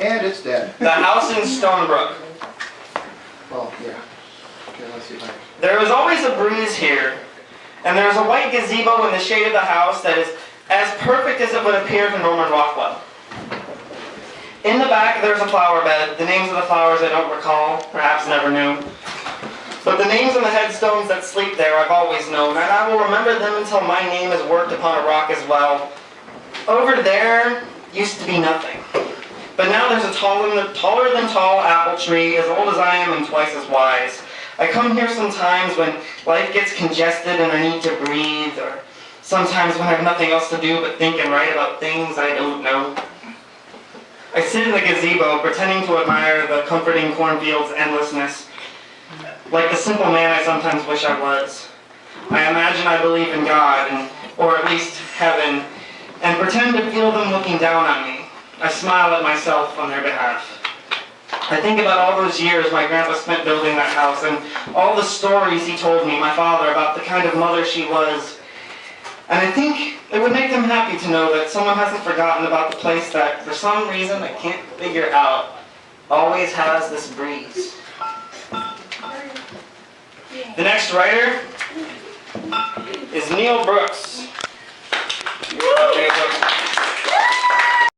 And it's dead. The house in Stonebrook. Well, yeah. Okay, let's see if I can. There is always a breeze here, and there is a white gazebo in the shade of the house that is as perfect as it would appear to Norman Rockwell. In the back, there's a flower bed. The names of the flowers I don't recall, perhaps never knew. But the names on the headstones that sleep there I've always known, and I will remember them until my name is worked upon a rock as well. Over there used to be nothing. But now there's a taller than, taller than tall apple tree, as old as I am and twice as wise. I come here sometimes when life gets congested and I need to breathe, or sometimes when I have nothing else to do but think and write about things I don't know. I sit in the gazebo, pretending to admire the comforting cornfield's endlessness, like the simple man I sometimes wish I was. I imagine I believe in God, and, or at least heaven, and pretend to feel them looking down on me. I smile at myself on their behalf. I think about all those years my grandpa spent building that house and all the stories he told me, my father, about the kind of mother she was. And I think it would make them happy to know that someone hasn't forgotten about the place that, for some reason I can't figure out, always has this breeze. The next writer is Neil Brooks.